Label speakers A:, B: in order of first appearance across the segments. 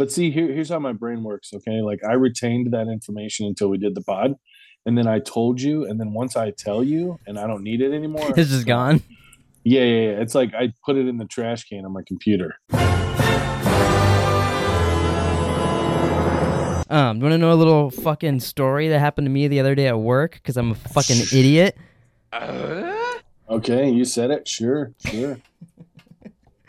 A: But see, here, here's how my brain works. Okay, like I retained that information until we did the pod, and then I told you, and then once I tell you, and I don't need it anymore,
B: It's just gone.
A: Yeah, yeah, yeah. It's like I put it in the trash can on my computer.
B: Um, you want to know a little fucking story that happened to me the other day at work? Because I'm a fucking idiot.
A: Okay, you said it. Sure, sure.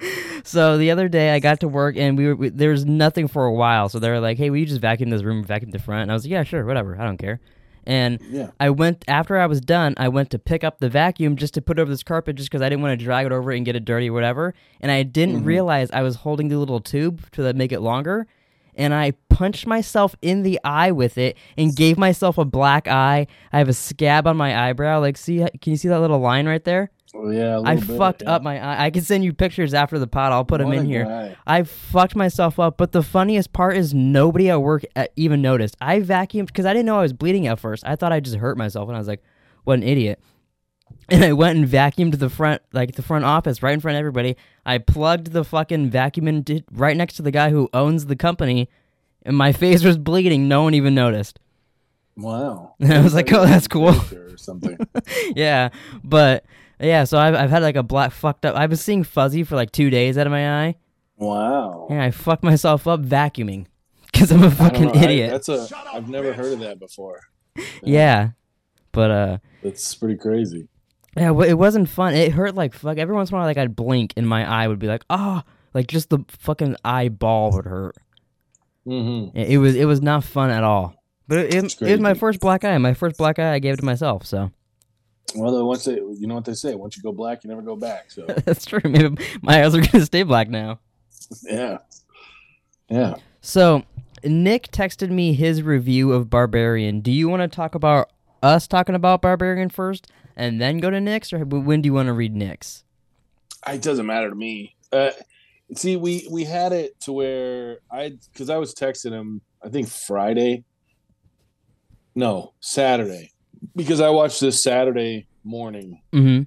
B: So the other day I got to work and we were we, there was nothing for a while. So they were like, "Hey, will you just vacuum this room, vacuum the front?" And I was like, "Yeah, sure, whatever. I don't care." And
A: Yeah.
B: I went after I was done. I went to pick up the vacuum just to put over this carpet, just because I didn't want to drag it over and get it dirty or whatever. And I didn't mm-hmm. realize I was holding the little tube to make it longer. And I punched myself in the eye with it and gave myself a black eye. I have a scab on my eyebrow. Like, see, can you see that little line right there?
A: Oh, yeah. a
B: I
A: bit,
B: fucked
A: yeah.
B: up my eye. I can send you pictures after the pod. I'll put them in here.
A: guy.
B: I fucked myself up, but the funniest part is nobody at work uh, even noticed. I vacuumed because I didn't know I was bleeding at first. I thought I just hurt myself, and I was like, "What an idiot!" And I went and vacuumed the front, like the front office, right in front of everybody. I plugged the fucking vacuum in right next to the guy who owns the company, and my face was bleeding. No one even noticed.
A: Wow.
B: And I was like, "Oh, that's cool."
A: Or something.
B: yeah, but yeah, so I've I've had like a black fucked up. I was seeing fuzzy for like two days out of my eye.
A: Wow.
B: Yeah, I fucked myself up vacuuming because I'm a fucking
A: know, I-
B: idiot.
A: that's a. I've never heard of that before.
B: yeah, but uh,
A: That's pretty crazy.
B: yeah, it wasn't fun. It hurt like fuck. Every once in a while, like I'd blink and my eye would be like, oh, like just the fucking eyeball would hurt.
A: Mm-hmm.
B: It, it was it was not fun at all. But it, it, it was my first black eye. My first black eye, I gave it to myself. So
A: Well, once they, you know what they say, once you go black, you never go back. So
B: that's true. Maybe my eyes are gonna stay black now.
A: yeah, yeah.
B: So Nick texted me his review of Barbarian. Do you want to talk about us talking about Barbarian first, and then go to Nick's, or when do you want to read Nick's?
A: It doesn't matter to me. Uh, see, we we had it to where I because I was texting him. I think Friday. No, Saturday, because I watched this Saturday morning
B: Mm-hmm.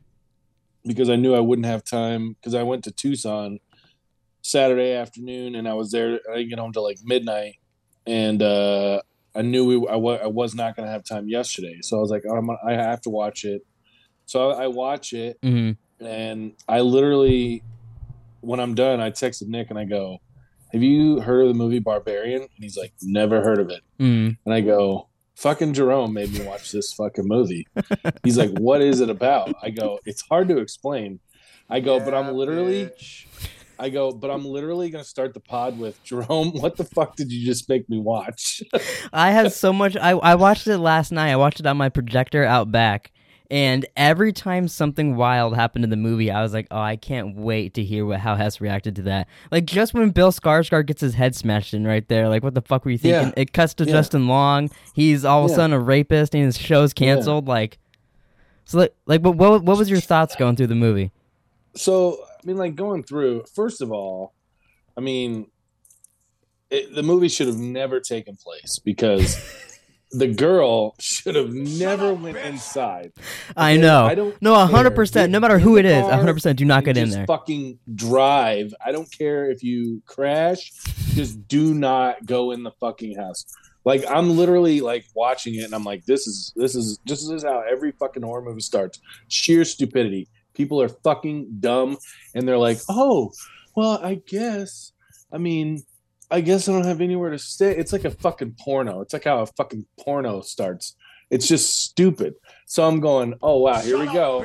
A: because I knew I wouldn't have time because I went to Tucson Saturday afternoon and I was there. I didn't get home till like midnight, and uh, I knew we, I, was not going to have time yesterday. So I was like, oh, I'm, I have to watch it. So I, I watch it,
B: Mm-hmm.
A: and I literally, when I'm done, I texted Nick and I go, "Have you heard of the movie Barbarian?" And he's like, "Never heard of it."
B: Mm.
A: And I go, fucking Jerome made me watch this fucking movie. He's like, what is it about? I go, it's hard to explain. I go, but I'm literally, I go, but I'm literally going to start the pod with Jerome. What the fuck did you just make me watch?
B: I had so much. I I watched it last night. I watched it on my projector out back, and every time something wild happened in the movie, I was like, "Oh, I can't wait to hear what how Hess reacted to that." Like just when Bill Skarsgård gets his head smashed in right there, like what the fuck were you thinking?
A: Yeah.
B: It cuts to
A: Yeah.
B: Justin Long. He's all of a sudden a rapist, and his show's canceled. Like, so like, like what, what what was your thoughts going through the movie?
A: so, I mean, like going through, first of all, I mean, it, the movie should have never taken place because the girl should have never went inside.
B: I know.
A: I don't
B: no, hundred percent. No matter who it is,
A: car
B: hundred percent. Do not
A: and
B: get in there.
A: Fucking drive. I don't care if you crash. Just do not go in the fucking house. Like I'm literally like watching it, and I'm like, this is this is just this is how every fucking horror movie starts. Sheer stupidity. People are fucking dumb, and they're like, oh, well, I guess. I mean, I guess I don't have anywhere to stay. It's like a fucking porno. It's like how a fucking porno starts. It's just stupid. So I'm going, oh wow, here we go.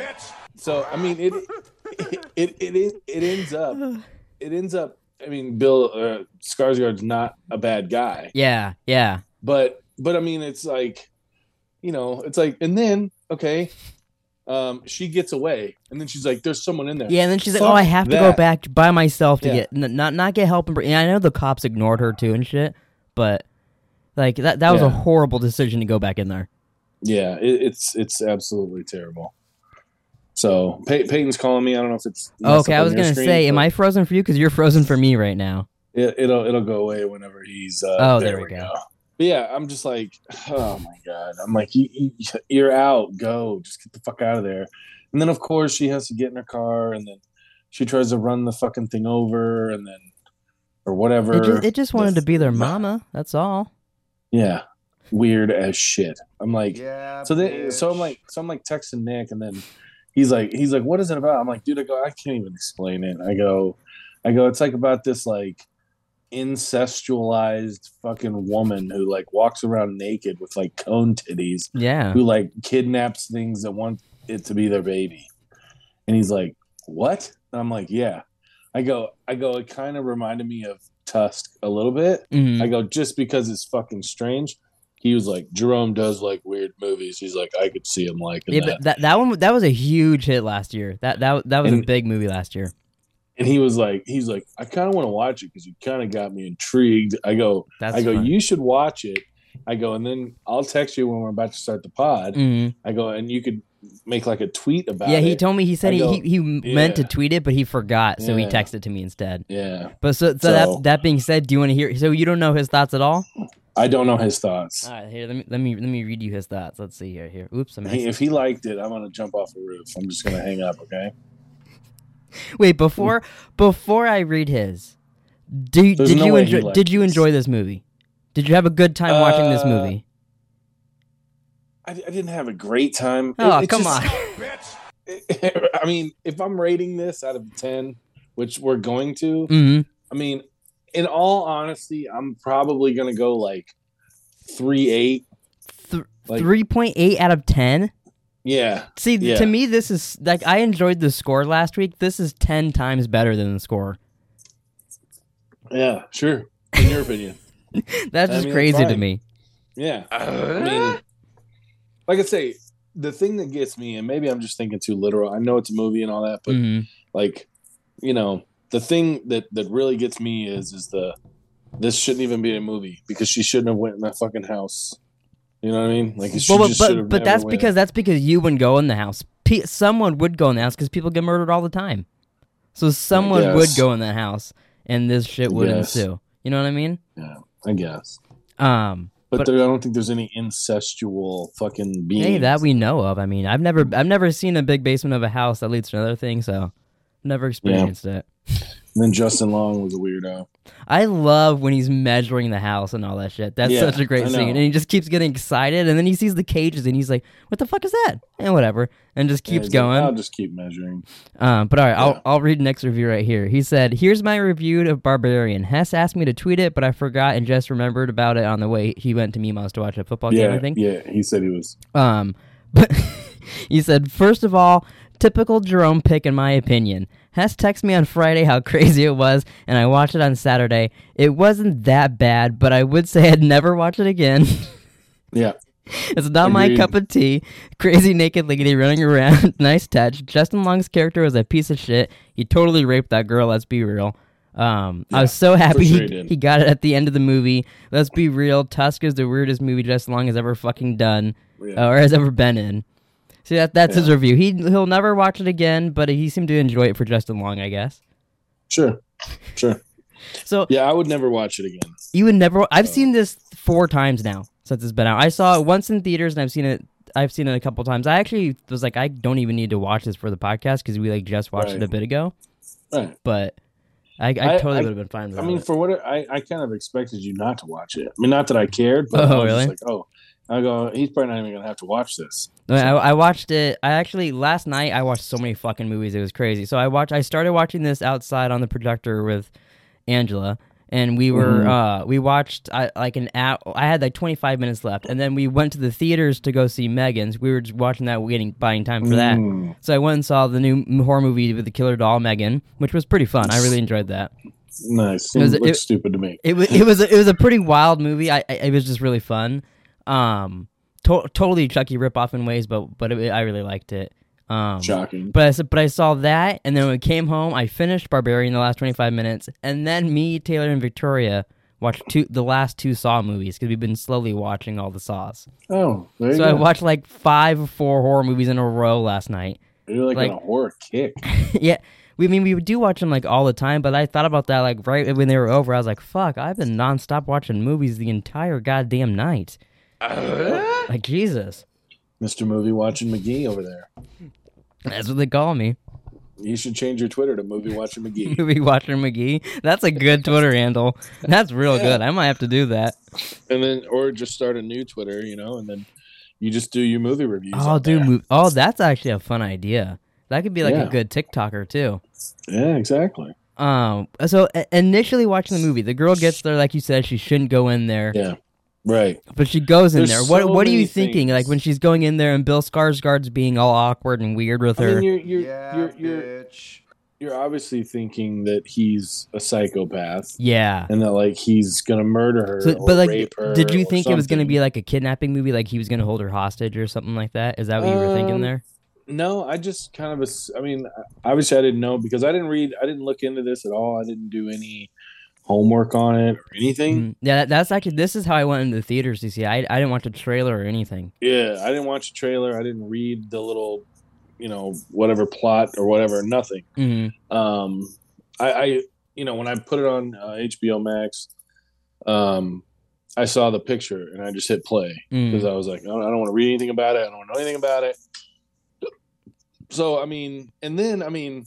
A: So I mean, it it it it, it ends up it ends up. I mean, Bill uh, Skarsgård's not a bad guy,
B: Yeah, yeah.
A: but but I mean, it's like, you know, it's like, and then okay, um, she gets away, and then she's like, "There's someone in there."
B: Yeah, and then she's like,
A: Fuck
B: "Oh, I have to go back by myself to
A: Yeah.
B: get n- not not get help." And, br- and I know the cops ignored her too and shit, but like that that was a
A: Yeah.
B: horrible decision to go back in there.
A: Yeah, it, it's it's absolutely terrible. So Pey- Peyton's calling me. I don't know if it's
B: okay, I
A: on
B: was
A: your
B: gonna
A: screen,
B: say, am
A: but
B: I frozen for you? Because you're frozen for me right now.
A: It, it'll it'll go away whenever he's. Uh,
B: Oh, there we go.
A: But yeah, I'm just like, oh my god. I'm like, you, you, you're out. Go, just get the fuck out of there. And then of course she has to get in her car, and then she tries to run the fucking thing over, and then or whatever.
B: It just, it just wanted
A: the-
B: to be their mama. That's all.
A: Yeah, weird as shit. I'm like,
C: Yeah.
A: so they, so I'm like, so I'm like texting Nick, and then he's like, he's like, what is it about? I'm like, dude, I go, I can't even explain it. I go, I go, it's like about this like incestualized fucking woman who like walks around naked with like cone titties,
B: Yeah.
A: who like kidnaps things that want it to be their baby. And he's like, what? And I'm like, yeah. I go, I go, it kind of reminded me of Tusk a little bit.
B: Mhm.
A: I go, just because it's fucking strange. He was like, Jerome does like weird movies. He's like, I could see him like
B: Yeah,
A: that.
B: that that one that was a huge hit last year. That that that was a big movie last year.
A: And he was like, he's like, I kind of want to watch it because you kind of got me intrigued. I go,
B: That's
A: I go,
B: fun.
A: you should watch it. I go, and then I'll text you when we're about to start the pod.
B: Mhm.
A: I go, and you could make like a tweet about
B: Yeah,
A: it.
B: he told me he said he,
A: go,
B: he he meant to tweet it, but he forgot, so he texted to me instead.
A: yeah,
B: But so, so,
A: So-
B: that that being said, do you want to hear? So you don't know his thoughts at all?
A: I don't know his thoughts.
B: All right, here let me let me let me read you his thoughts. Let's see here. Here, oops, I'm
A: He, if he liked it, I'm gonna jump off the roof. I'm just gonna hang up. Okay.
B: wait before before I read his. Do
A: There's
B: did
A: no
B: you enjoy? Did you
A: this.
B: enjoy this movie? Did you have a good time watching this
A: Uh,
B: movie?
A: I, I didn't have a great time.
B: Oh,
A: it
B: come
A: just-
B: on.
A: I mean, if I'm rating this out of ten, which we're going to,
B: hmm
A: I mean, in all honesty, I'm probably gonna go like three eight.
B: Th-
A: Like-
B: Three point eight out of ten.
A: Yeah,
B: See,
A: Yeah.
B: to me, this is like I enjoyed the score last week. This is ten times better than the score.
A: yeah, sure. In your opinion,
B: That's
A: I
B: just
A: mean,
B: crazy to me.
A: yeah. I mean, like I say, the thing that gets me, and maybe I'm just thinking too literal. I know it's a movie and all that, but
B: Mhm.
A: like, you know, the thing that that really gets me is is the this shouldn't even be a movie because she shouldn't have went in that fucking house. You know what I mean? Like,
B: Well, but but, but that's
A: went.
B: because that's because you wouldn't go in the house. Pe- someone would go in the house because people get murdered all the time. So someone would go in that house, and this shit would ensue. You know what I mean?
A: yeah, I guess.
B: Um,
A: But,
B: But-
A: there, I don't think there's any incestual fucking beings.
B: hey, that we know of. I mean, I've never I've never seen a big basement of a house that leads to another thing, so never experienced it.
A: And then Justin Long was a weirdo.
B: I love when he's measuring the house and all that shit. That's
A: Yeah,
B: such a great scene. And he just keeps getting excited and then he sees the cages and he's like, What the fuck is that? And whatever. And just
A: Yeah,
B: keeps
A: like,
B: going.
A: I'll just keep measuring.
B: Um, but all right,
A: Yeah.
B: I'll I'll read next review right here. He said, "Here's my review of Barbarian. Hess asked me to tweet it, but I forgot and just remembered about it on the way he went to Mima's to watch a football game.
A: yeah,
B: I think.
A: yeah. He said he was.
B: Um, but he said, first of all, typical Jerome pick in my opinion. Hess texted me on Friday how crazy it was, and I watched it on Saturday. It wasn't that bad, but I would say I'd never watch it again.
A: Yeah,
B: It's not my cup of tea. Crazy naked lady running around. nice touch. Justin Long's character was a piece of shit. He totally raped that girl. Let's be real. Um, I was so happy
A: sure
B: he,
A: he
B: got it at the end of the movie. Let's be real. Tusk is the weirdest movie Justin Long has ever fucking done
A: yeah.
B: or has ever been in. See that that's his review. He he'll never watch it again, but he seemed to enjoy it for Justin Long, I guess.
A: sure, sure.
B: So
A: Yeah, I would never watch it again.
B: you would never. I've
A: So-
B: seen this four times now since it's been out. I saw it once in theaters, and I've seen it. I've seen it a couple times. I actually was like, I don't even need to watch this for the podcast because we like just watched it a bit ago.
A: Right.
B: But I, I, totally
A: I-
B: would have been fine with it.
A: I mean,
B: it.
A: for what I, I kind of expected you not to watch it. I mean, not that I cared, but
B: Oh,
A: I was
B: really?
A: like, oh, I go, he's probably not even gonna have to watch this.
B: I, mean, I, I watched it. I actually last night I watched so many fucking movies. It was crazy. So I watched. I started watching this outside on the projector with Angela, and we were
A: Mhm.
B: uh we watched I, like an hour. I had like twenty five minutes left, and then we went to the theaters to go see Megan's. We were just watching that, waiting buying time for that.
A: Mm,
B: So I went and saw the new horror movie with the killer doll Megan, which was pretty fun. I really enjoyed that.
A: nice.
B: It was-
A: It
B: it-
A: stupid to me.
B: It was it was a, it was a pretty wild movie. I, I it was just really fun. Um, to- totally Chucky ripoff in ways, but but it, I really liked it. Um,
A: Shocking.
B: But I, but I saw that, and then when we came home, I finished Barbarian the last twenty five minutes, and then me, Taylor, and Victoria watched two the last two Saw movies because we've been slowly watching all the Saws.
A: Oh, there you
B: So
A: go.
B: I watched like five or four horror movies in a row last night.
A: You're like,
B: like-
A: a horror kick.
B: yeah. We I mean we do watch them like all the time, but I thought about that like right when they were over. I was like, "Fuck! I've been nonstop watching movies the entire goddamn night." Like Jesus,
A: Mr. Movie watching McGee over there.
B: that's what they call me.
A: You should change your Twitter to movie watching McGee.
B: Movie Watcher McGee. That's a good Twitter handle. That's real
A: Yeah.
B: good. I might have to do that.
A: and then or just start a new Twitter, you know, and then you just do your movie reviews.
B: Oh, dude. Oh, that's actually a fun idea. That could be like
A: Yeah.
B: a good TikToker too.
A: Yeah, exactly.
B: Um. So initially watching the movie, the girl gets there, like you said, she shouldn't go in there,
A: Yeah. Right.
B: but she goes in
A: There's
B: there. What
A: so
B: What are you
A: many
B: thinking?
A: things.
B: Like when she's going in there and Bill Skarsgård's being all awkward and weird with
A: I
B: her.
A: mean, you're you're
C: yeah,
A: you're you're
C: bitch.
A: you're obviously thinking that he's a psychopath
B: yeah.
A: and that like he's gonna murder her
B: So,
A: or
B: but like,
A: rape her.
B: did you
A: or
B: think it was going to
A: something.
B: be like a kidnapping movie? Like he was going to hold her hostage or something like that? Is that what you were thinking
A: Um,
B: there?
A: No, I just kind of. ass- I mean, obviously, I didn't know because I didn't read. I didn't look into this at all. I didn't do any homework on it or anything.
B: Mm, Yeah, that, that's actually this is how I went into the theaters You see. I I didn't watch a trailer or anything.
A: Yeah, I didn't watch a trailer. I didn't read the little, you know, whatever plot or whatever. Nothing.
B: hmm
A: Um, I, I you know, when I put it on uh, HBO Max, um, I saw the picture and I just hit play because
B: mm
A: I was like, I don't, I don't want to read anything about it. I don't want to know anything about it. So I mean, and then I mean,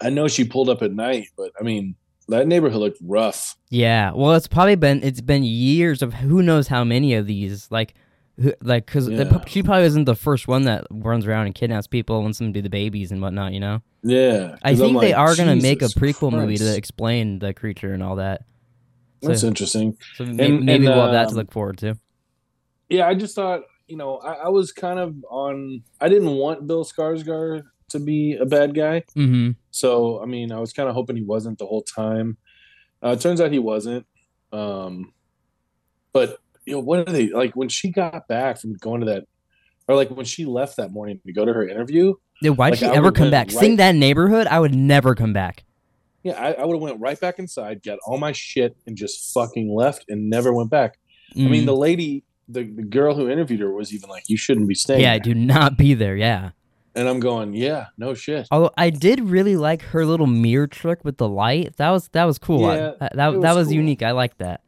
A: I know she pulled up at night, but I mean, that neighborhood looked rough.
B: Yeah, well, it's probably been it's been years of who knows how many of these like. who- Like, because
A: Yeah.
B: she probably isn't the first one that runs around and kidnaps people and wants them to be the babies and whatnot, you know?
A: Yeah, I'm
B: think they are going to make a
A: Jesus
B: prequel movie to explain the creature and all that.
A: That's interesting.
B: so may-
A: And-
B: maybe we'll have that to
A: um,
B: look forward to.
A: Yeah, I just thought, you know, I, I was kind of on. I didn't want Bill Skarsgård to be a bad guy,
B: hmm
A: so I mean, I was kind of hoping he wasn't the whole time. Uh, it turns out he wasn't. Um, but you know, what are they like when she got back from going to that, or like when she left that morning to go to her interview?
B: Dude, why'd
A: Like,
B: she
A: I
B: ever come back?
A: right-
B: Seeing that neighborhood, I would never come back.
A: Yeah, I, I would have went right back inside, got all my shit, and just fucking left and never went back. I mean,
B: Mhm.
A: the lady, the, the girl who interviewed her was even like, "You shouldn't be staying."
B: yeah,
A: there."
B: do not be there. Yeah.
A: And I'm going, "Yeah, no shit."
B: Although I did really like her little mirror trick with the light. That was that was cool. I-
A: Yeah,
B: that that,
A: it
B: that
A: was
B: was
A: cool.
B: unique. I like that.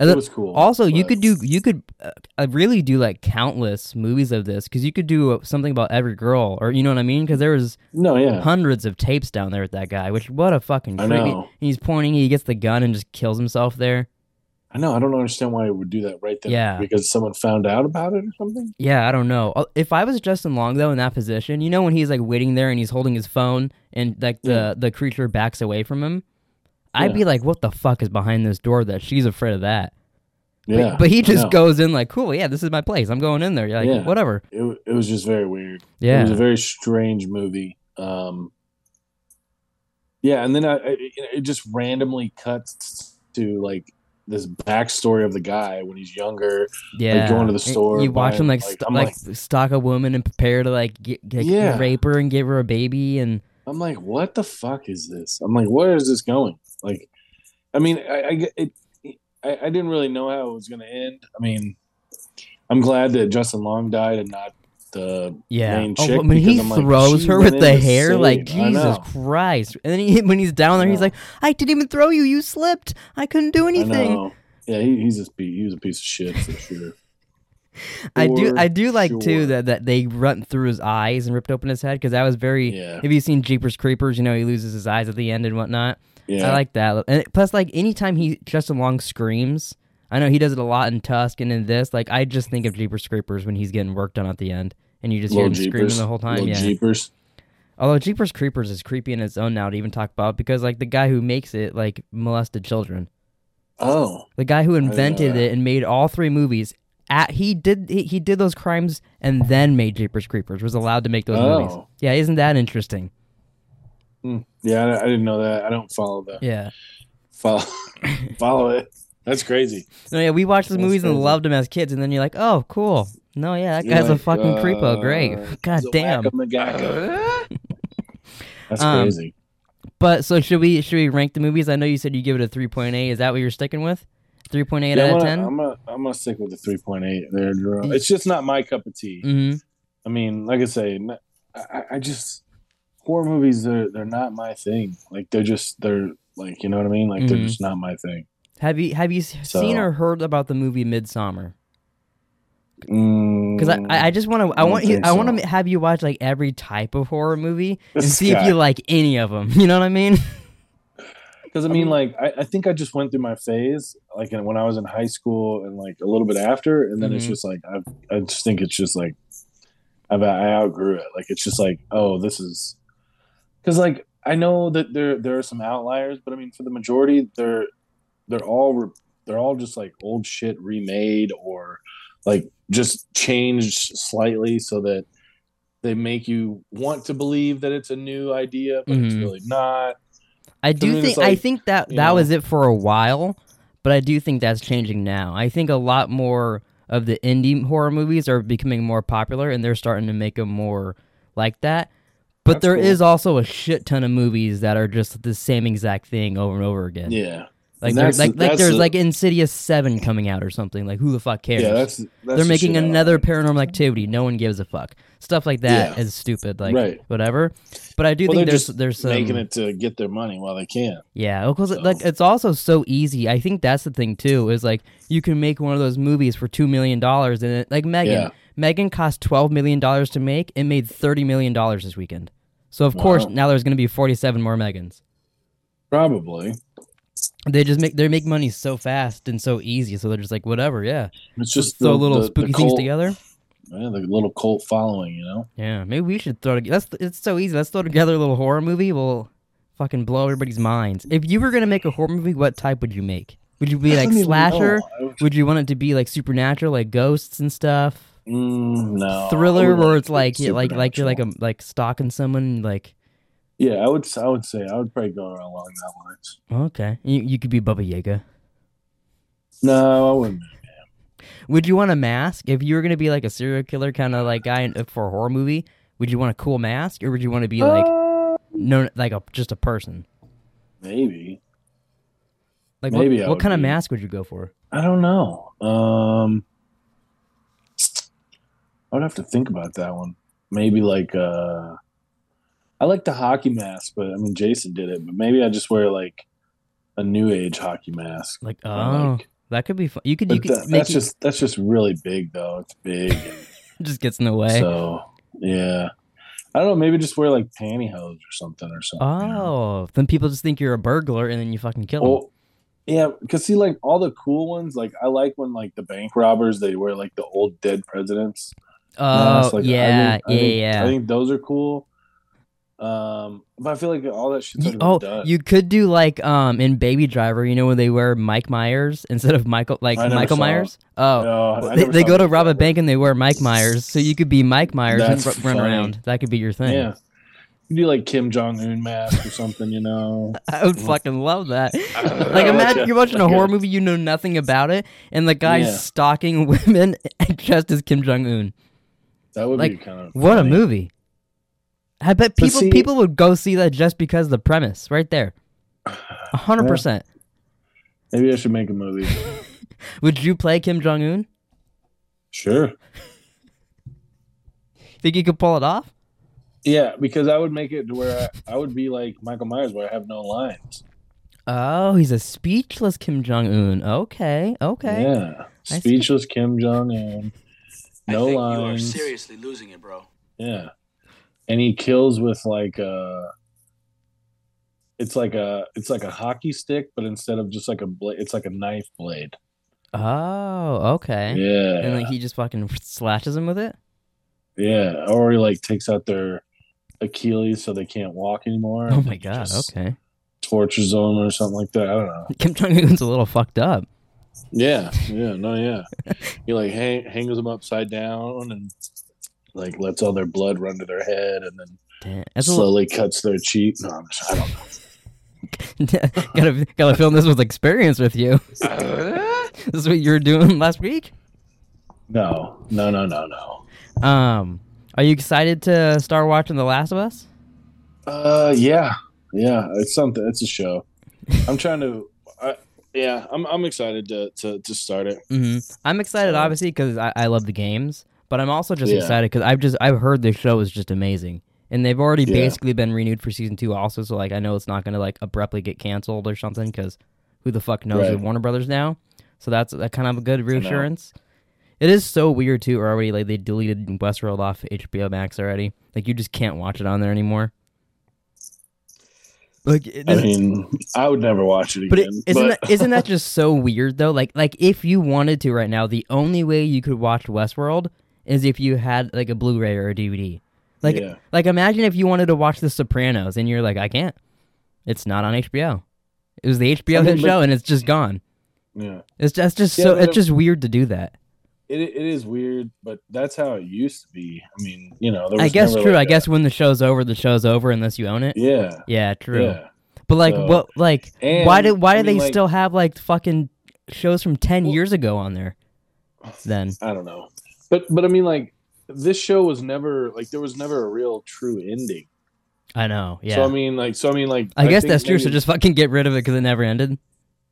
A: It was cool.
B: also, you could do you could uh, really do like countless movies of this because you could do uh, something about every girl, or you know what I mean? Because there was
A: No, yeah,
B: hundreds of tapes down there with that guy. Which what a fucking
A: I
B: creepy.
A: know.
B: He's pointing. He gets the gun and just kills himself there.
A: I know. I don't understand why it would do that right there.
B: Yeah.
A: because someone found out about it or something.
B: Yeah, I don't know. Uh, If I was Justin Long though in that position, you know when he's like waiting there and he's holding his phone and like the
A: Yeah.
B: the creature backs away from him, I'd
A: Yeah.
B: be like, "What the fuck is behind this door that she's afraid of that?" But-
A: Yeah,
B: But, he just goes in like, "Cool, yeah, this is my place. I'm going in there." You're like,
A: Yeah.
B: whatever.
A: It, it was just very weird.
B: Yeah.
A: It was a very strange movie. Um, yeah, and then I, I, it just randomly cuts to like this backstory of the guy when he's younger.
B: Yeah.
A: going to the store,
B: You watch him like
A: like,
B: st-
A: I'm
B: like, stalk a woman and prepare to like, get, like
A: Yeah.
B: rape her and give her a baby and
A: I'm like, what the fuck is this? I'm like, where is this going? Like, I mean, I, I it, I, I didn't really know how it was going to end. I mean, I'm glad that Justin Long died and not the
B: yeah.
A: main
B: Oh,
A: chick.
B: but when he
A: like,
B: throws
A: she
B: her with the hair,
A: save-
B: like Jesus. Christ! And then he, when he's down there, he's like, "I didn't even throw you. You slipped. I couldn't do anything."
A: Yeah, he, he's piece, he was a piece of shit for sure.
B: I do I do like too that, that they run through his eyes and ripped open his head because that was very.
A: Yeah,
B: Have you seen Jeepers Creepers? You know he loses his eyes at the end and whatnot.
A: yeah.
B: I like that. And plus, like anytime he Justin Long screams, I know he does it a lot in Tusk and in this. Like I just think of Jeepers Creepers when he's getting worked on at the end, and you just hear
A: Little
B: him screaming the whole time.
A: Little
B: Yeah.
A: Jeepers.
B: Although Jeepers Creepers is creepy in its own now to even talk about because like the guy who makes it like molested children.
A: Oh,
B: The guy who invented it and made all three movies. At, he did he, he did those crimes and then made Jeepers Creepers. Was allowed to make those movies.
A: Oh.
B: Yeah, isn't that interesting?
A: Hmm. yeah. I, I didn't know that. I don't follow that.
B: Yeah.
A: follow follow it. That's crazy.
B: No, yeah, we watched the
A: That's
B: movies and loved them as kids, and then you're like, oh, cool. No, yeah, that
A: You're
B: guy's a
A: like,
B: fucking creepo.
A: uh,
B: Great. God damn.
A: That's
B: Um,
A: crazy.
B: But so should we should we rank the movies? I know you said you give it a three point eight. Is that what you're sticking with? Three point eight
A: Yeah,
B: out
A: I'm
B: of
A: gonna,
B: 10
A: I'm gonna I'm gonna stick with the 3.8 there, Drew.
B: Mm.
A: It's just not my cup of tea.
B: Mm-hmm.
A: I mean, like I say, I just horror movies they're they're not my thing. Like they're just they're like you know what I mean. Like they're
B: Mhm.
A: just not my thing.
B: Have you have you
A: So-
B: seen or heard about the movie Midsommar? Because I, I just want to. I want you. I want
A: so.
B: to have you watch like every type of horror movie and
A: This
B: see if you like any of them. You know what I mean?
A: Because I mean, like, I, I think I just went through my phase, like, when I was in high school and like a little bit after, and then it's
B: Mhm.
A: just like I, I just think it's just like I've I outgrew it. Like, it's just like, oh, this is because like I know that there there are some outliers, but I mean, for the majority, they're they're all re- they're all just like old shit remade or like just changed slightly so that they make you want to believe that it's a new idea, but it's
B: Mhm.
A: really not.
B: I do
A: it's
B: think. I think that that
A: know.
B: was it for a while, but I do think that's changing now. I think a lot more of the indie horror movies are becoming more popular, and they're starting to make them more like that. But
A: That's
B: there is
A: cool.
B: also a shit ton of movies that are just the same exact thing over and over again.
A: Yeah.
B: Like
A: And
B: there's like like there's
A: the-
B: like Insidious Seven coming out or something. Like who the fuck cares?
A: Yeah, that's, that's
B: They're making another
A: like.
B: paranormal activity. No one gives a fuck. Stuff like that is
A: Yeah.
B: stupid. Like
A: Right.
B: whatever. But I do
A: Well,
B: think there's there's some
A: making it to get their money while they can.
B: yeah, because
A: So-
B: like it's also so easy. I think that's the thing too. Is like you can make one of those movies for two million dollars, and it, like Megan,
A: Yeah.
B: Megan cost twelve million dollars to make. It made thirty million dollars this weekend. So of course now there's going to be forty-seven more Megans.
A: Probably.
B: They just make they make money so fast and so easy. So they're just like whatever, yeah.
A: It's just
B: throw
A: the,
B: little
A: the-
B: spooky
A: the
B: things
A: cult,
B: together.
A: Yeah, the little cult following, you know.
B: Yeah, maybe we should throw. That's it's so easy. Let's throw together a little horror movie. We'll fucking blow everybody's minds. If you were gonna make a horror movie, what type would you make? Would you be like slasher?
A: would-
B: Would you want it to be like supernatural, like ghosts and stuff?
A: Mm, no.
B: Thriller, where it's like like like you're like a like stalking someone. Like
A: Yeah, I would. I would say I would probably go along that lines.
B: okay, you you could be Baba Yaga.
A: No, I wouldn't.
B: Would you want a mask if you were gonna be like a serial killer kind of like guy in, for a horror movie? Would you want a cool mask, or would you want to be like
A: Uh,
B: no, like a just a person?
A: maybe.
B: Like
A: Maybe
B: what, what kind of mask would you go for?
A: I don't know. Um, I would have to think about that one. Maybe like uh, I like the hockey mask, but I mean Jason did it. But maybe I just wear like a new age hockey mask.
B: Like oh,
A: like-
B: that could be fun. You could you could
A: that,
B: make
A: that's
B: it
A: just that's just really big though. It's big. And
B: just gets in the way.
A: So yeah, I don't know. Maybe just wear like pantyhose or something or something. you know?
B: Oh, then people just think you're a burglar and then you fucking kill them.
A: Yeah, because see, like all the cool ones, like I like when like the bank robbers they wear like the old dead presidents.
B: Oh,
A: masks. Like, I
B: yeah,
A: think- I
B: yeah,
A: think-
B: yeah.
A: I think those are cool. Um, but I feel like all that shit's
B: You- oh,
A: done.
B: you could do like um in Baby Driver, you know, when they wear Mike Myers instead of Michael, like Michael
A: saw it.
B: Myers. Oh,
A: No,
B: they, they go to rob a bank and they wear Mike Myers, so you could be Mike Myers and r- run around. That could be your thing.
A: Yeah, you do like Kim Jong Un mask or something, you know.
B: I would fucking love that. Like, imagine you're watching a horror movie, you know nothing about it, and the guy's
A: Yeah.
B: stalking women dressed as Kim Jong Un.
A: That would
B: Like,
A: be kind of
B: What a movie! I bet people
A: see-
B: people would go see that just because of the premise, right there. A hundred
A: Yeah.
B: percent.
A: Maybe I should make a movie.
B: Would you play Kim Jong Un?
A: Sure.
B: Think you could pull it off?
A: Yeah, because I would make it to where I, I would be like Michael Myers, where I have no lines.
B: Oh, he's a speechless Kim Jong Un. Okay, okay.
A: Yeah, speechless Kim Jong Un, No
C: I
A: no
C: think you are
A: lines.
C: seriously losing it, bro.
A: Yeah, and he kills with like a. It's like a it's like a hockey stick, but instead of just like a blade, it's like a knife blade.
B: Oh, okay.
A: Yeah,
B: And like he just fucking slashes him with it.
A: yeah, or he like takes out their Achilles so they can't walk anymore.
B: Oh my god. Okay.
A: Tortures them or something like that. I don't know.
B: Kim Jong Un's a little fucked up.
A: Yeah, yeah, no, yeah. he like hang, hangs them upside down and like lets all their blood run to their head and then
B: Damn. That's a little,
A: slowly cuts their cheek. No, I'm just, I don't know.
B: gotta gotta film this with experience with you. this is what you were doing last week.
A: No, no, no, no, no.
B: Um, are you excited to start watching The Last of Us?
A: Uh, yeah, yeah. It's something. It's a show. I'm trying to. I, yeah, I'm. I'm excited to to, to start it.
B: hmm I'm excited, obviously, because I, I love the games. But I'm also just
A: Yeah.
B: excited because I've just I've heard the show is just amazing, and they've already
A: Yeah.
B: basically been renewed for season two. Also, so like I know it's not gonna like abruptly get canceled or something because who the fuck knows
A: Right.
B: with Warner Brothers now. So that's that kind of a good reassurance. It is so weird too. Already, like they deleted Westworld off HBO Max already. Like you just can't watch it on there anymore. Like,
A: I mean, I would never watch it again.
B: but it, isn't
A: but-
B: that isn't that just so weird though? Like like if you wanted to right now, the only way you could watch Westworld is if you had like a Blu-ray or a DVD. Like
A: Yeah.
B: like imagine if you wanted to watch The Sopranos and you're like, I can't. It's not on HBO. It was the HBO
A: I mean, but-
B: show and it's just gone.
A: yeah,
B: It's just, it's just
A: Yeah,
B: so it's just weird to do that.
A: it it is weird, but that's how it used to be. I mean, you know, there
B: I guess true.
A: like
B: I guess when the show's over, the show's over unless you own it.
A: Yeah,
B: Yeah, true.
A: yeah.
B: But like,
A: So-
B: what? Like, why do why
A: I
B: do they
A: like-
B: still have like fucking shows from ten
A: Well-
B: years ago on there? Then
A: I don't know, but but I mean, like this show was never like there was never a real true ending.
B: I know. Yeah.
A: So I mean, like, so I mean, like,
B: I guess
A: think
B: that's true. So just fucking get rid of it because it never ended.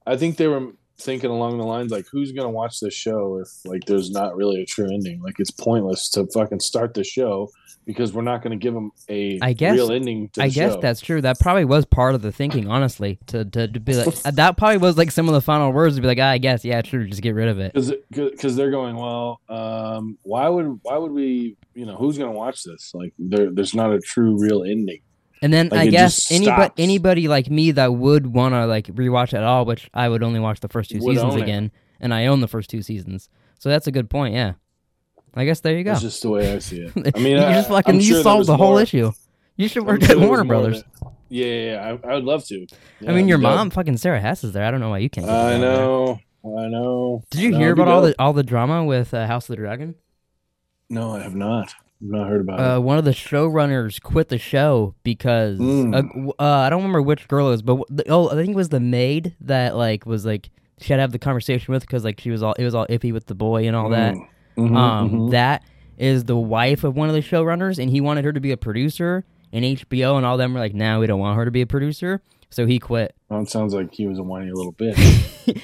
A: I think they were thinking along the lines like, who's gonna watch this show if like there's not really a true ending? Like, it's pointless to fucking start the show because we're not gonna give them a
B: I guess-
A: real ending. To the
B: I guess
A: show.
B: that's true. That probably was part of the thinking, honestly. To to, to be like that probably was like some of the final words to be like, ah, I guess, yeah, true. Just get rid of it.
A: because because they're going well. Um, why would why would we? You know, who's gonna watch this? Like, there there's not a true real ending.
B: And then
A: Like,
B: I guess anybody anybody like me that would want to like rewatch it at all, which I would only watch the first two
A: Would
B: seasons again, and I own the first two seasons. So that's a good point. Yeah. I guess there you go.
A: It's just the way I see it. I mean,
B: you
A: I,
B: just fucking
A: I'm
B: you solved the whole
A: more-
B: issue. You should work
A: sure
B: at Warner Brothers.
A: yeah, yeah, yeah. I, I would love to.
B: I mean, your
A: Yeah,
B: mom, fucking Sarah Hess, is there. I don't know why you can't.
A: I know. I know.
B: Did you hear about all
A: dope.
B: the all the drama with uh, House of the Dragon?
A: No, I have not. I've not heard about
B: Uh,
A: it.
B: one of the showrunners quit the show because
A: Mm.
B: uh, uh, I don't remember which girl it was, but the, oh, I think it was the maid that like was like she had to have the conversation with because like she was all it was all iffy with the boy and all that.
A: Mm. Mhm,
B: um,
A: mhm.
B: that is the wife of one of the showrunners, and he wanted her to be a producer. And HBO and all them were like, "Now we don't want her to be a producer," so he quit.
A: Well, it sounds like he was a whiny little bitch.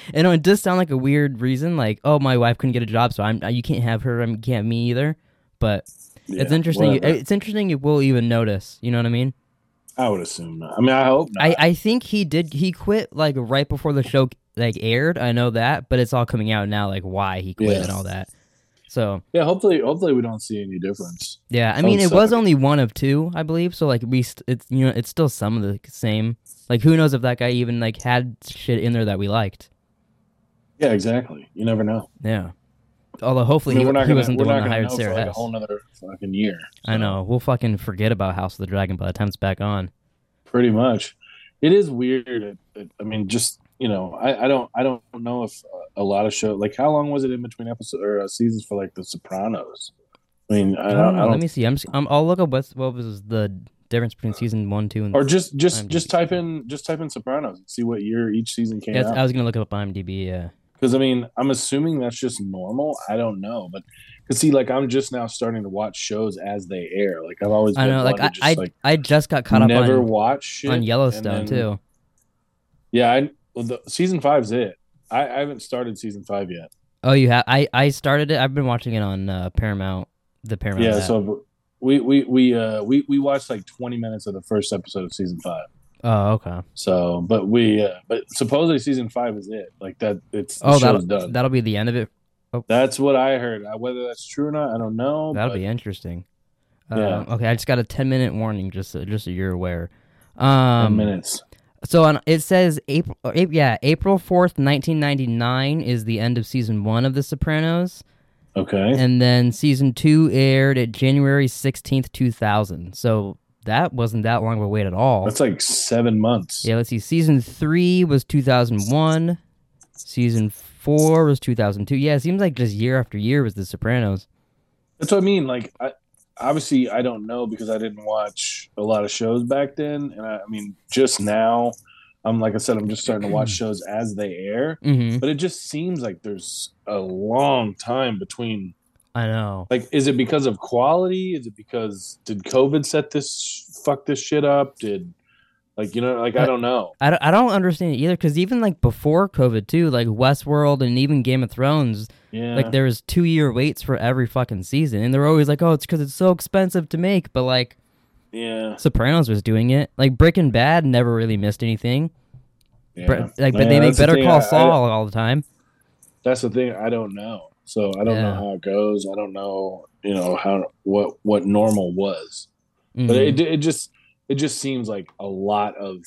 B: and it does sound like a weird reason, like, "Oh, my wife couldn't get a job, so I'm you can't have her, I you can't have me either." But it's interesting.
A: whatever.
B: It's interesting you will even notice. You know what I mean?
A: I would assume not. I mean, I hope not.
B: I, I think he did. He quit like right before the show like aired. I know that, but it's all coming out now, like why he quit
A: Yeah.
B: and all that. So
A: yeah, hopefully, hopefully we don't see any difference.
B: yeah, I
A: That
B: mean, it was only one of two, I believe. So like we, st- it's you know, it's still some of the same. Like who knows if that guy even like had shit in there that we liked.
A: Yeah, exactly. You never know.
B: Yeah. Although hopefully
A: I mean,
B: he,
A: not
B: he wasn't the one that hired Sarah
A: like a whole nother fucking year.
B: I know. We'll fucking forget about House of the Dragon by the time it's back on.
A: Pretty much, it is weird. It, it, I mean, just you know, I, I don't, I don't know if a lot of shows like how long was it in between episodes or uh, seasons for like The Sopranos? I mean, I
B: I
A: don't. I
B: Let
A: don't
B: me see. I'm, just, I'm. I'll look up what's, what was the difference between season one, two, and
A: or just just
B: IMDb.
A: just type in just type in Sopranos and see what year each season came
B: Yeah,
A: out.
B: I was gonna look it up on IMDb. Yeah.
A: Because I mean, I'm assuming that's just normal. I don't know, but because see, like I'm just now starting to watch shows as they air. Like I've always
B: I know. Like I,
A: just
B: I,
A: like
B: I just got caught up
A: never
B: on
A: watch shit
B: on Yellowstone
A: then-
B: too.
A: Yeah, I well, the, season five's it. I, I haven't started season five yet.
B: Oh, you have? I, I started it. I've been watching it on uh, Paramount. The Paramount.
A: yeah,
B: app.
A: so we we we uh we we watched like 20 minutes of the first episode of season five.
B: Oh, okay.
A: So, but we uh, but supposedly season five is it. Like that, it's
B: Oh,
A: show's
B: that'll
A: done.
B: that'll be the end of it.
A: That's what I heard. Uh, Whether that's true or not, I don't know.
B: That'll
A: but
B: be interesting.
A: Yeah.
B: Um, okay, I just got a ten minute warning, just so, just so you're aware.
A: 10
B: Um,
A: minutes.
B: So on, it says April, yeah, April fourth, nineteen ninety nine is the end of season one of The Sopranos,
A: Okay.
B: and then season two aired at January sixteenth, two thousand. So that wasn't that long of a wait at all.
A: That's like seven months.
B: Yeah, let's see. Season three was 2001. Season four was 2002. Yeah, it seems like just year after year was The Sopranos.
A: That's what I mean. Like, I, obviously, I don't know because I didn't watch a lot of shows back then, and I, I mean, just now, I'm like I said, I'm just starting to watch shows as they air.
B: Mm-hmm.
A: But it just seems like there's a long time between.
B: I know.
A: Like, is it because of quality? Is it because did COVID set this fuck this shit up? Did like you know like I don't know.
B: I don't, I don't understand it either because even like before COVID too, like Westworld and even Game of Thrones,
A: Yeah.
B: like there was two year waits for every fucking season, and they're always like, "Oh, it's because it's so expensive to make." But like
A: yeah.
B: Sopranos was doing it. Like Breaking Bad never really missed anything.
A: yeah.
B: Bre- like, but
A: Yeah,
B: they make
A: that's the
B: Better. Call
A: I- I-
B: Saul all the time.
A: that's the thing. I don't know. So I don't know how it goes. I don't know, you know, how what what normal was, but
B: Mhm.
A: it it just it just seems like a lot of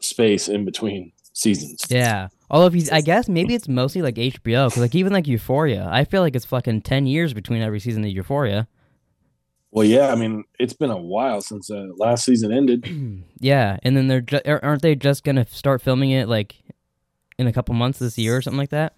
A: space in between seasons.
B: Yeah. Although if you, I guess maybe it's mostly like HBO because like even like Euphoria, I feel like it's fucking ten years between every season of Euphoria.
A: Well, yeah, I mean, it's been a while since uh, last season ended.
B: yeah, and then they're ju- aren't they just gonna start filming it like in a couple months this year or something like that?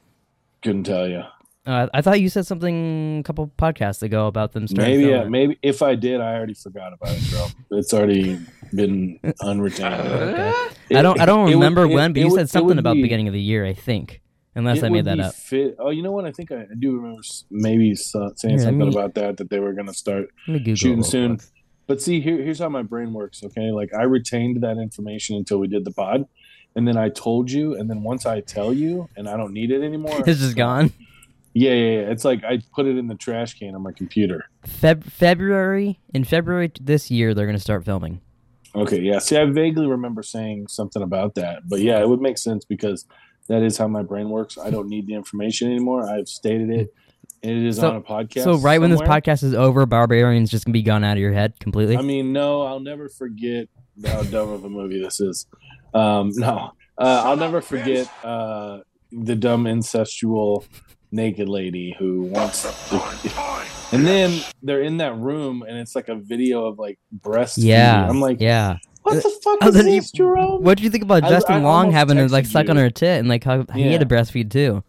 A: Couldn't tell you.
B: Uh, I thought you said something a couple podcasts ago about them starting.
A: Maybe, yeah, maybe if I did, I already forgot about it, bro. It's already been unretained.
B: Okay. I don't. I don't
A: It would-
B: remember
A: it-
B: when, but
A: it
B: you
A: would-
B: said something about
A: be-
B: beginning of the year. I think, unless I made that up.
A: Fit. Oh, you know what? I think I, I do remember maybe saying
B: Here,
A: something
B: me-
A: about that that they were going to start
B: Let me Google
A: shooting soon.
B: quick.
A: But see, here, here's how my brain works. Okay, like I retained that information until we did the pod, and then I told you, and then once I tell you, and I don't need it anymore,
B: It's just gone.
A: Yeah, yeah, yeah. It's like I put it in the trash can on my computer.
B: Feb- February in February this year they're gonna start filming.
A: Okay, yeah. See, I vaguely remember saying something about that, but yeah, it would make sense because that is how my brain works. I don't need the information anymore. I've stated it. It is
B: So-
A: on a podcast.
B: so right when this podcast is over, Barbarian's just gonna be gone out of your head completely.
A: I mean, no, I'll never forget how dumb of a movie this is. Um, no, uh, I'll never forget uh, the dumb incestual naked lady who wants. and then they're in that room, and it's like a video of like breast.
B: yeah,
A: I'm like,
B: yeah.
A: what the fuck
B: Oh,
A: is
B: then you-
A: this, Jerome?
B: What do you think about
A: I-
B: Justin
A: I
B: Long having to like
A: texted
B: suck on her tit and like how he
A: Yeah.
B: had to breastfeed too?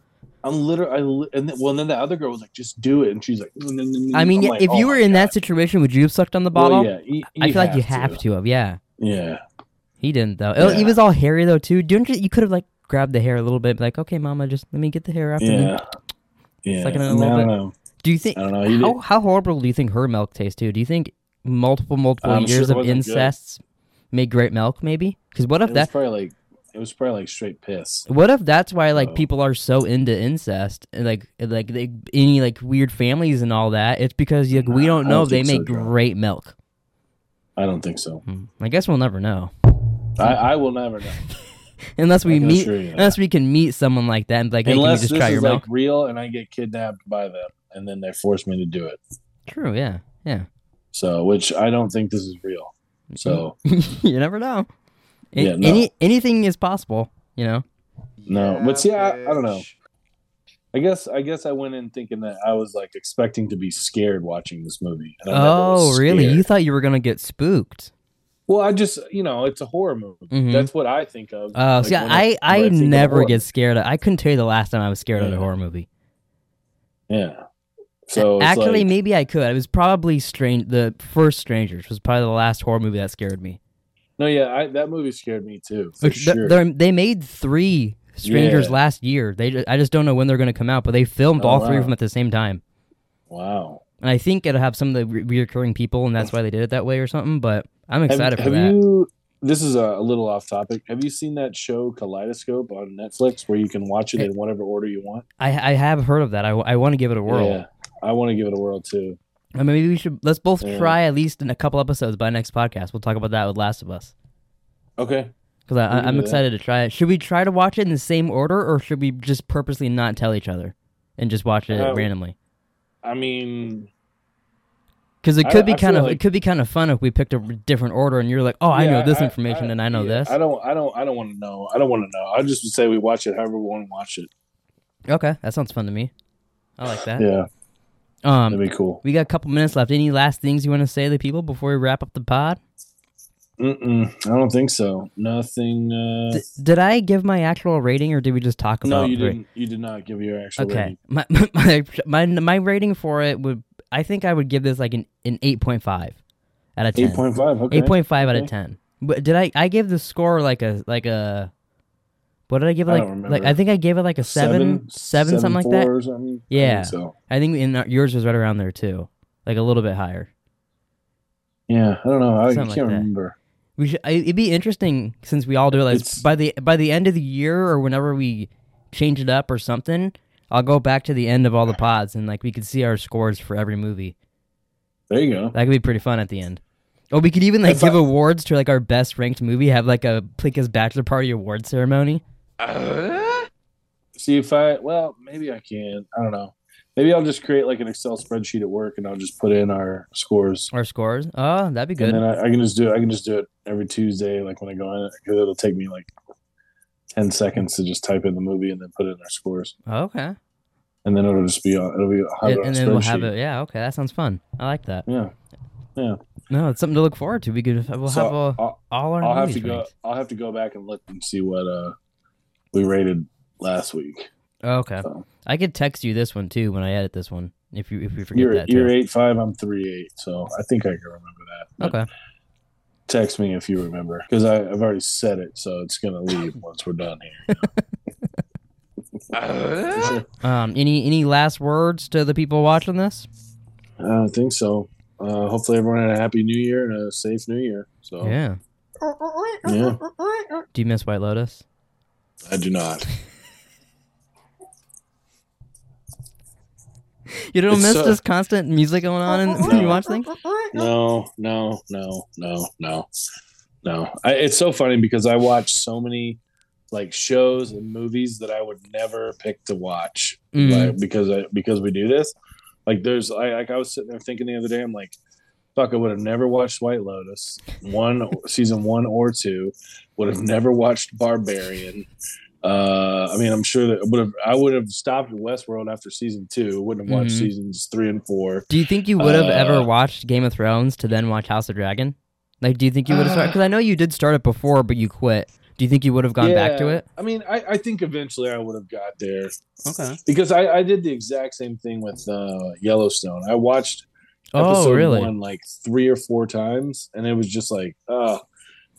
A: I'm literally, I, li- and then, well, and then the other girl was like, just do it, and she's like, "Mm, mm, mm,
B: I mean,
A: like,
B: if
A: oh
B: you were in that situation, would you have sucked on the
A: Well,
B: bottle?
A: yeah, you-
B: I feel like you have to have. Yeah,
A: Yeah,
B: he didn't though. It- He was all hairy though too. Don't you? You could have like grabbed the hair a little bit, like, okay, mama, just let me get the hair after. me."
A: yeah, yeah.
B: Sucking it a little bit.
A: know.
B: Do you think?
A: I don't know. He
B: How,
A: did-
B: how horrible do you think her milk tastes too? Do you think multiple multiple
A: I'm
B: years
A: it
B: of
A: wasn't good.
B: incests make great milk? Maybe because what if that's
A: probably like it was probably like straight piss.
B: What if that's why like
A: Oh.
B: people are so into incest and like like they, any like weird families and all that? It's because like we don't know
A: don't
B: if they
A: so,
B: make
A: Joe.
B: great milk.
A: I don't think so.
B: Hmm. I guess we'll never know
A: I, I will never know
B: unless we meet
A: assure you
B: unless we can meet someone like that and be like, hey,
A: unless
B: can you
A: this
B: just try
A: is
B: your
A: like
B: milk?
A: real and I get kidnapped by them and then they force me to do it.
B: True, yeah, yeah.
A: So, which I don't think this is real. So,
B: you never know. A-
A: Yeah, no.
B: Any anything is possible, you know.
A: no. But see, I, I don't know. I guess I guess I went in thinking that I was like expecting to be scared watching this movie. and I
B: Oh, really? You thought you were gonna get spooked?
A: Well, I just you know it's a horror movie.
B: Mhm.
A: That's what I think of.
B: Oh,
A: like,
B: see,
A: when
B: I I,
A: of
B: never get scared. Of, I couldn't tell you the last time I was scared of a horror movie.
A: Yeah. So
B: actually,
A: like-
B: maybe I could. It was probably strange. The first Strangers was probably the last horror movie that scared me.
A: no, yeah, I, that movie scared me too. For
B: th-
A: sure.
B: they're- made three Strangers
A: Yeah.
B: last year. They I just don't know when they're going to come out, but they filmed
A: Oh,
B: all three of them at the same time.
A: Wow.
B: And I think it'll have some of the re- reoccurring people, and that's why they did it that way or something. But I'm
A: Have,
B: excited for
A: have
B: that.
A: you? This is a, little off topic. Have you seen that show Kaleidoscope on Netflix, where you can watch it in whatever order you want?
B: I I have heard of that. I, I want to give it a whirl.
A: Yeah, I want to give it a whirl too.
B: I mean, maybe we should let's both
A: Yeah.
B: try at least in a couple episodes by next podcast. We'll talk about that with Last of Us
A: Okay.
B: because I,
A: We can
B: I'm
A: that.
B: excited to try it. Should we try to watch it in the same order, or should we just purposely not tell each other and just watch it
A: Uh,
B: randomly?
A: I mean,
B: Because it
A: I-
B: could be
A: I
B: kind of it could be kind of fun if we picked a different order and you're like, oh, I know this information and I know
A: yeah,
B: this.
A: I don't. I don't. I don't want to know. I don't want to know. I just would say we watch it however we want to watch it.
B: okay, that sounds fun to me. I like that.
A: Yeah,
B: Um,
A: that'd be cool.
B: we got a couple minutes left. Any last things you want to say to the people before we wrap up the pod?
A: Mm-mm, I don't think so. Nothing. Uh,
B: D- did I give my actual rating, or did we just talk about?
A: It?
B: No, you
A: didn't. You did not give your actual
B: Okay,
A: rating.
B: my, my my my rating for it would I think I would give this like an an eight point five out of ten.
A: Eight point five. Okay.
B: Eight point five out of ten. But did I I gave the score like a like a what did I give it
A: I
B: like
A: don't
B: like. I think I gave it like a seven seven, something like that.
A: Something. I
B: Yeah.
A: think so
B: I think in uh, yours was right around there too, like a little bit higher.
A: yeah, I don't know. I
B: Something
A: can't
B: like
A: remember.
B: We should. I- It'd be interesting since we all do it. Like
A: It's-
B: by the by the end of the year or whenever we change it up or something, I'll go back to the end of all the pods and like we could see our scores for every movie.
A: There you go.
B: That could be pretty fun at the end. Or we could even like give awards to like our best ranked movie. Have like a Pleeka's bachelor party award ceremony.
A: See if I. Well, maybe I can. I don't know. Maybe I'll just create like an Excel spreadsheet at work, and I'll just put in our scores,
B: Our scores. Oh, that'd be good.
A: and then I, I can just do it. I can just do it every Tuesday, like when I go in because it'll take me like ten seconds to just type in the movie and then put in our scores,
B: okay.
A: and then it'll just be on. It'll be have it
B: And,
A: on
B: and
A: a
B: then we'll have it. Yeah. Okay. That sounds fun. I like that.
A: Yeah, yeah.
B: No, it's something to look forward to. We could we'll
A: So
B: have all,
A: I'll,
B: all our
A: I'll have to go. I'll have to go back and look and see what uh we rated last week.
B: Okay.
A: So.
B: I could text you this one too when I edit this one. If you if you forget
A: You're
B: that.
A: you're
B: too.
A: eight five. I'm three eight. So I think I can remember that. But
B: Okay.
A: Text me if you remember because I've already said it, so it's gonna leave once we're done here.
B: Um. Any any last words to the people watching this?
A: I don't think so. Uh, hopefully everyone had a happy New Year and a safe New Year. So
B: Yeah.
A: yeah,
B: Do you miss White Lotus?
A: I do not.
B: You don't
A: It's
B: miss
A: so-
B: this constant music going on in, when you watch things?
A: No, no, no, no, no, no. I, it's so funny because I watch so many like shows and movies that I would never pick to watch
B: Mm.
A: like, because I, because we do this. Like there's I like I was sitting there thinking the other day I'm like fuck I would have never watched White Lotus one season 1 or 2 would have never watched Barbarian uh I mean I'm sure that would have I would have stopped at Westworld after season 2 wouldn't have watched
B: Mhm.
A: seasons 3 and 4
B: Do you think you would have ever
A: Uh,
B: watched Game of Thrones to then watch House of Dragon? Like, do you think you would have started? Because I know you did start it before, but you quit. Do you think you would have gone back to it?
A: I mean, I, I think eventually I would have got there
B: Okay.
A: because I, I did the exact same thing with uh, Yellowstone. I watched
B: Oh,
A: episode
B: really?
A: one like three or four times, and it was just like, oh,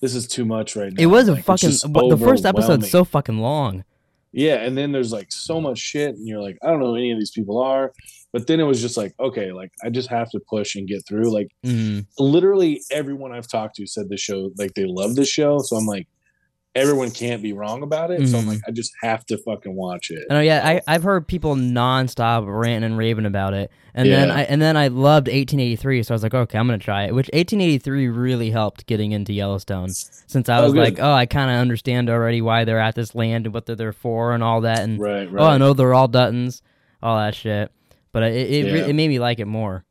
A: this is too much right now.
B: It was a
A: Like,
B: fucking. The first episode's so fucking long.
A: yeah, and then there's like so much shit, and you're like, I don't know who any of these people are, but then it was just like, okay, like I just have to push and get through. Like
B: Mm.
A: literally everyone I've talked to said the show, like they love the show, so I'm like. Everyone can't be wrong about it, so I'm like, mm-hmm. I just have to fucking watch it.
B: I know. Oh, yeah, I I've heard people nonstop ranting and raving about it, and then I and then I loved 1883, so I was like, okay, I'm gonna try it. Which 1883 really helped getting into Yellowstone, since I
A: Oh,
B: was
A: good.
B: like, oh, I kind of understand already why they're at this land and what they're there for and all that, and
A: Right, right.
B: oh, I know they're all Duttons, all that shit. But it it,
A: Yeah.
B: it made me like it more.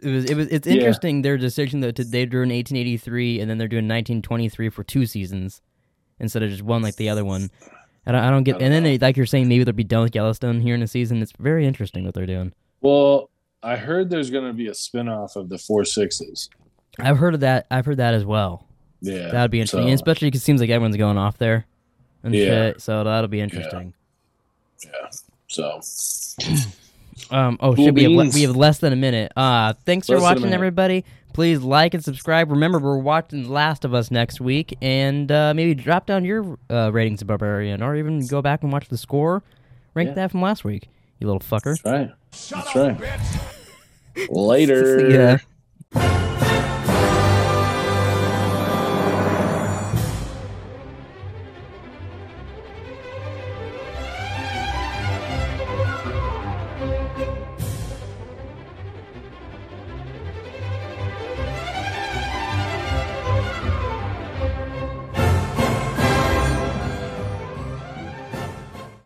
B: It was it was it's
A: Yeah.
B: interesting their decision that they're doing 1883 and then they're doing 1923 for two seasons instead of just one like the other one. I don't, I don't get.
A: I don't
B: and then they, like you're saying, maybe they'll be done with Yellowstone here in a season. It's very interesting what they're doing.
A: Well, I heard there's going to be a spin-off of the Four Sixes.
B: I've heard of that. I've heard that as well.
A: Yeah,
B: That'd be interesting,
A: so-
B: especially because it seems like everyone's going off there and
A: Yeah.
B: shit. So that'll be interesting.
A: yeah. So
B: Um. Oh
A: Cool
B: shit. We have, le- we have less than a minute. Uh. Thanks for
A: Less than a
B: watching, everybody. Please like and subscribe. Remember, we're watching The Last of Us next week, and uh, maybe drop down your uh, ratings of Barbarian, or even go back and watch the score. Rank
A: Yeah.
B: that from last week. You little fucker.
A: that's right. That's right. Later.
B: Yeah.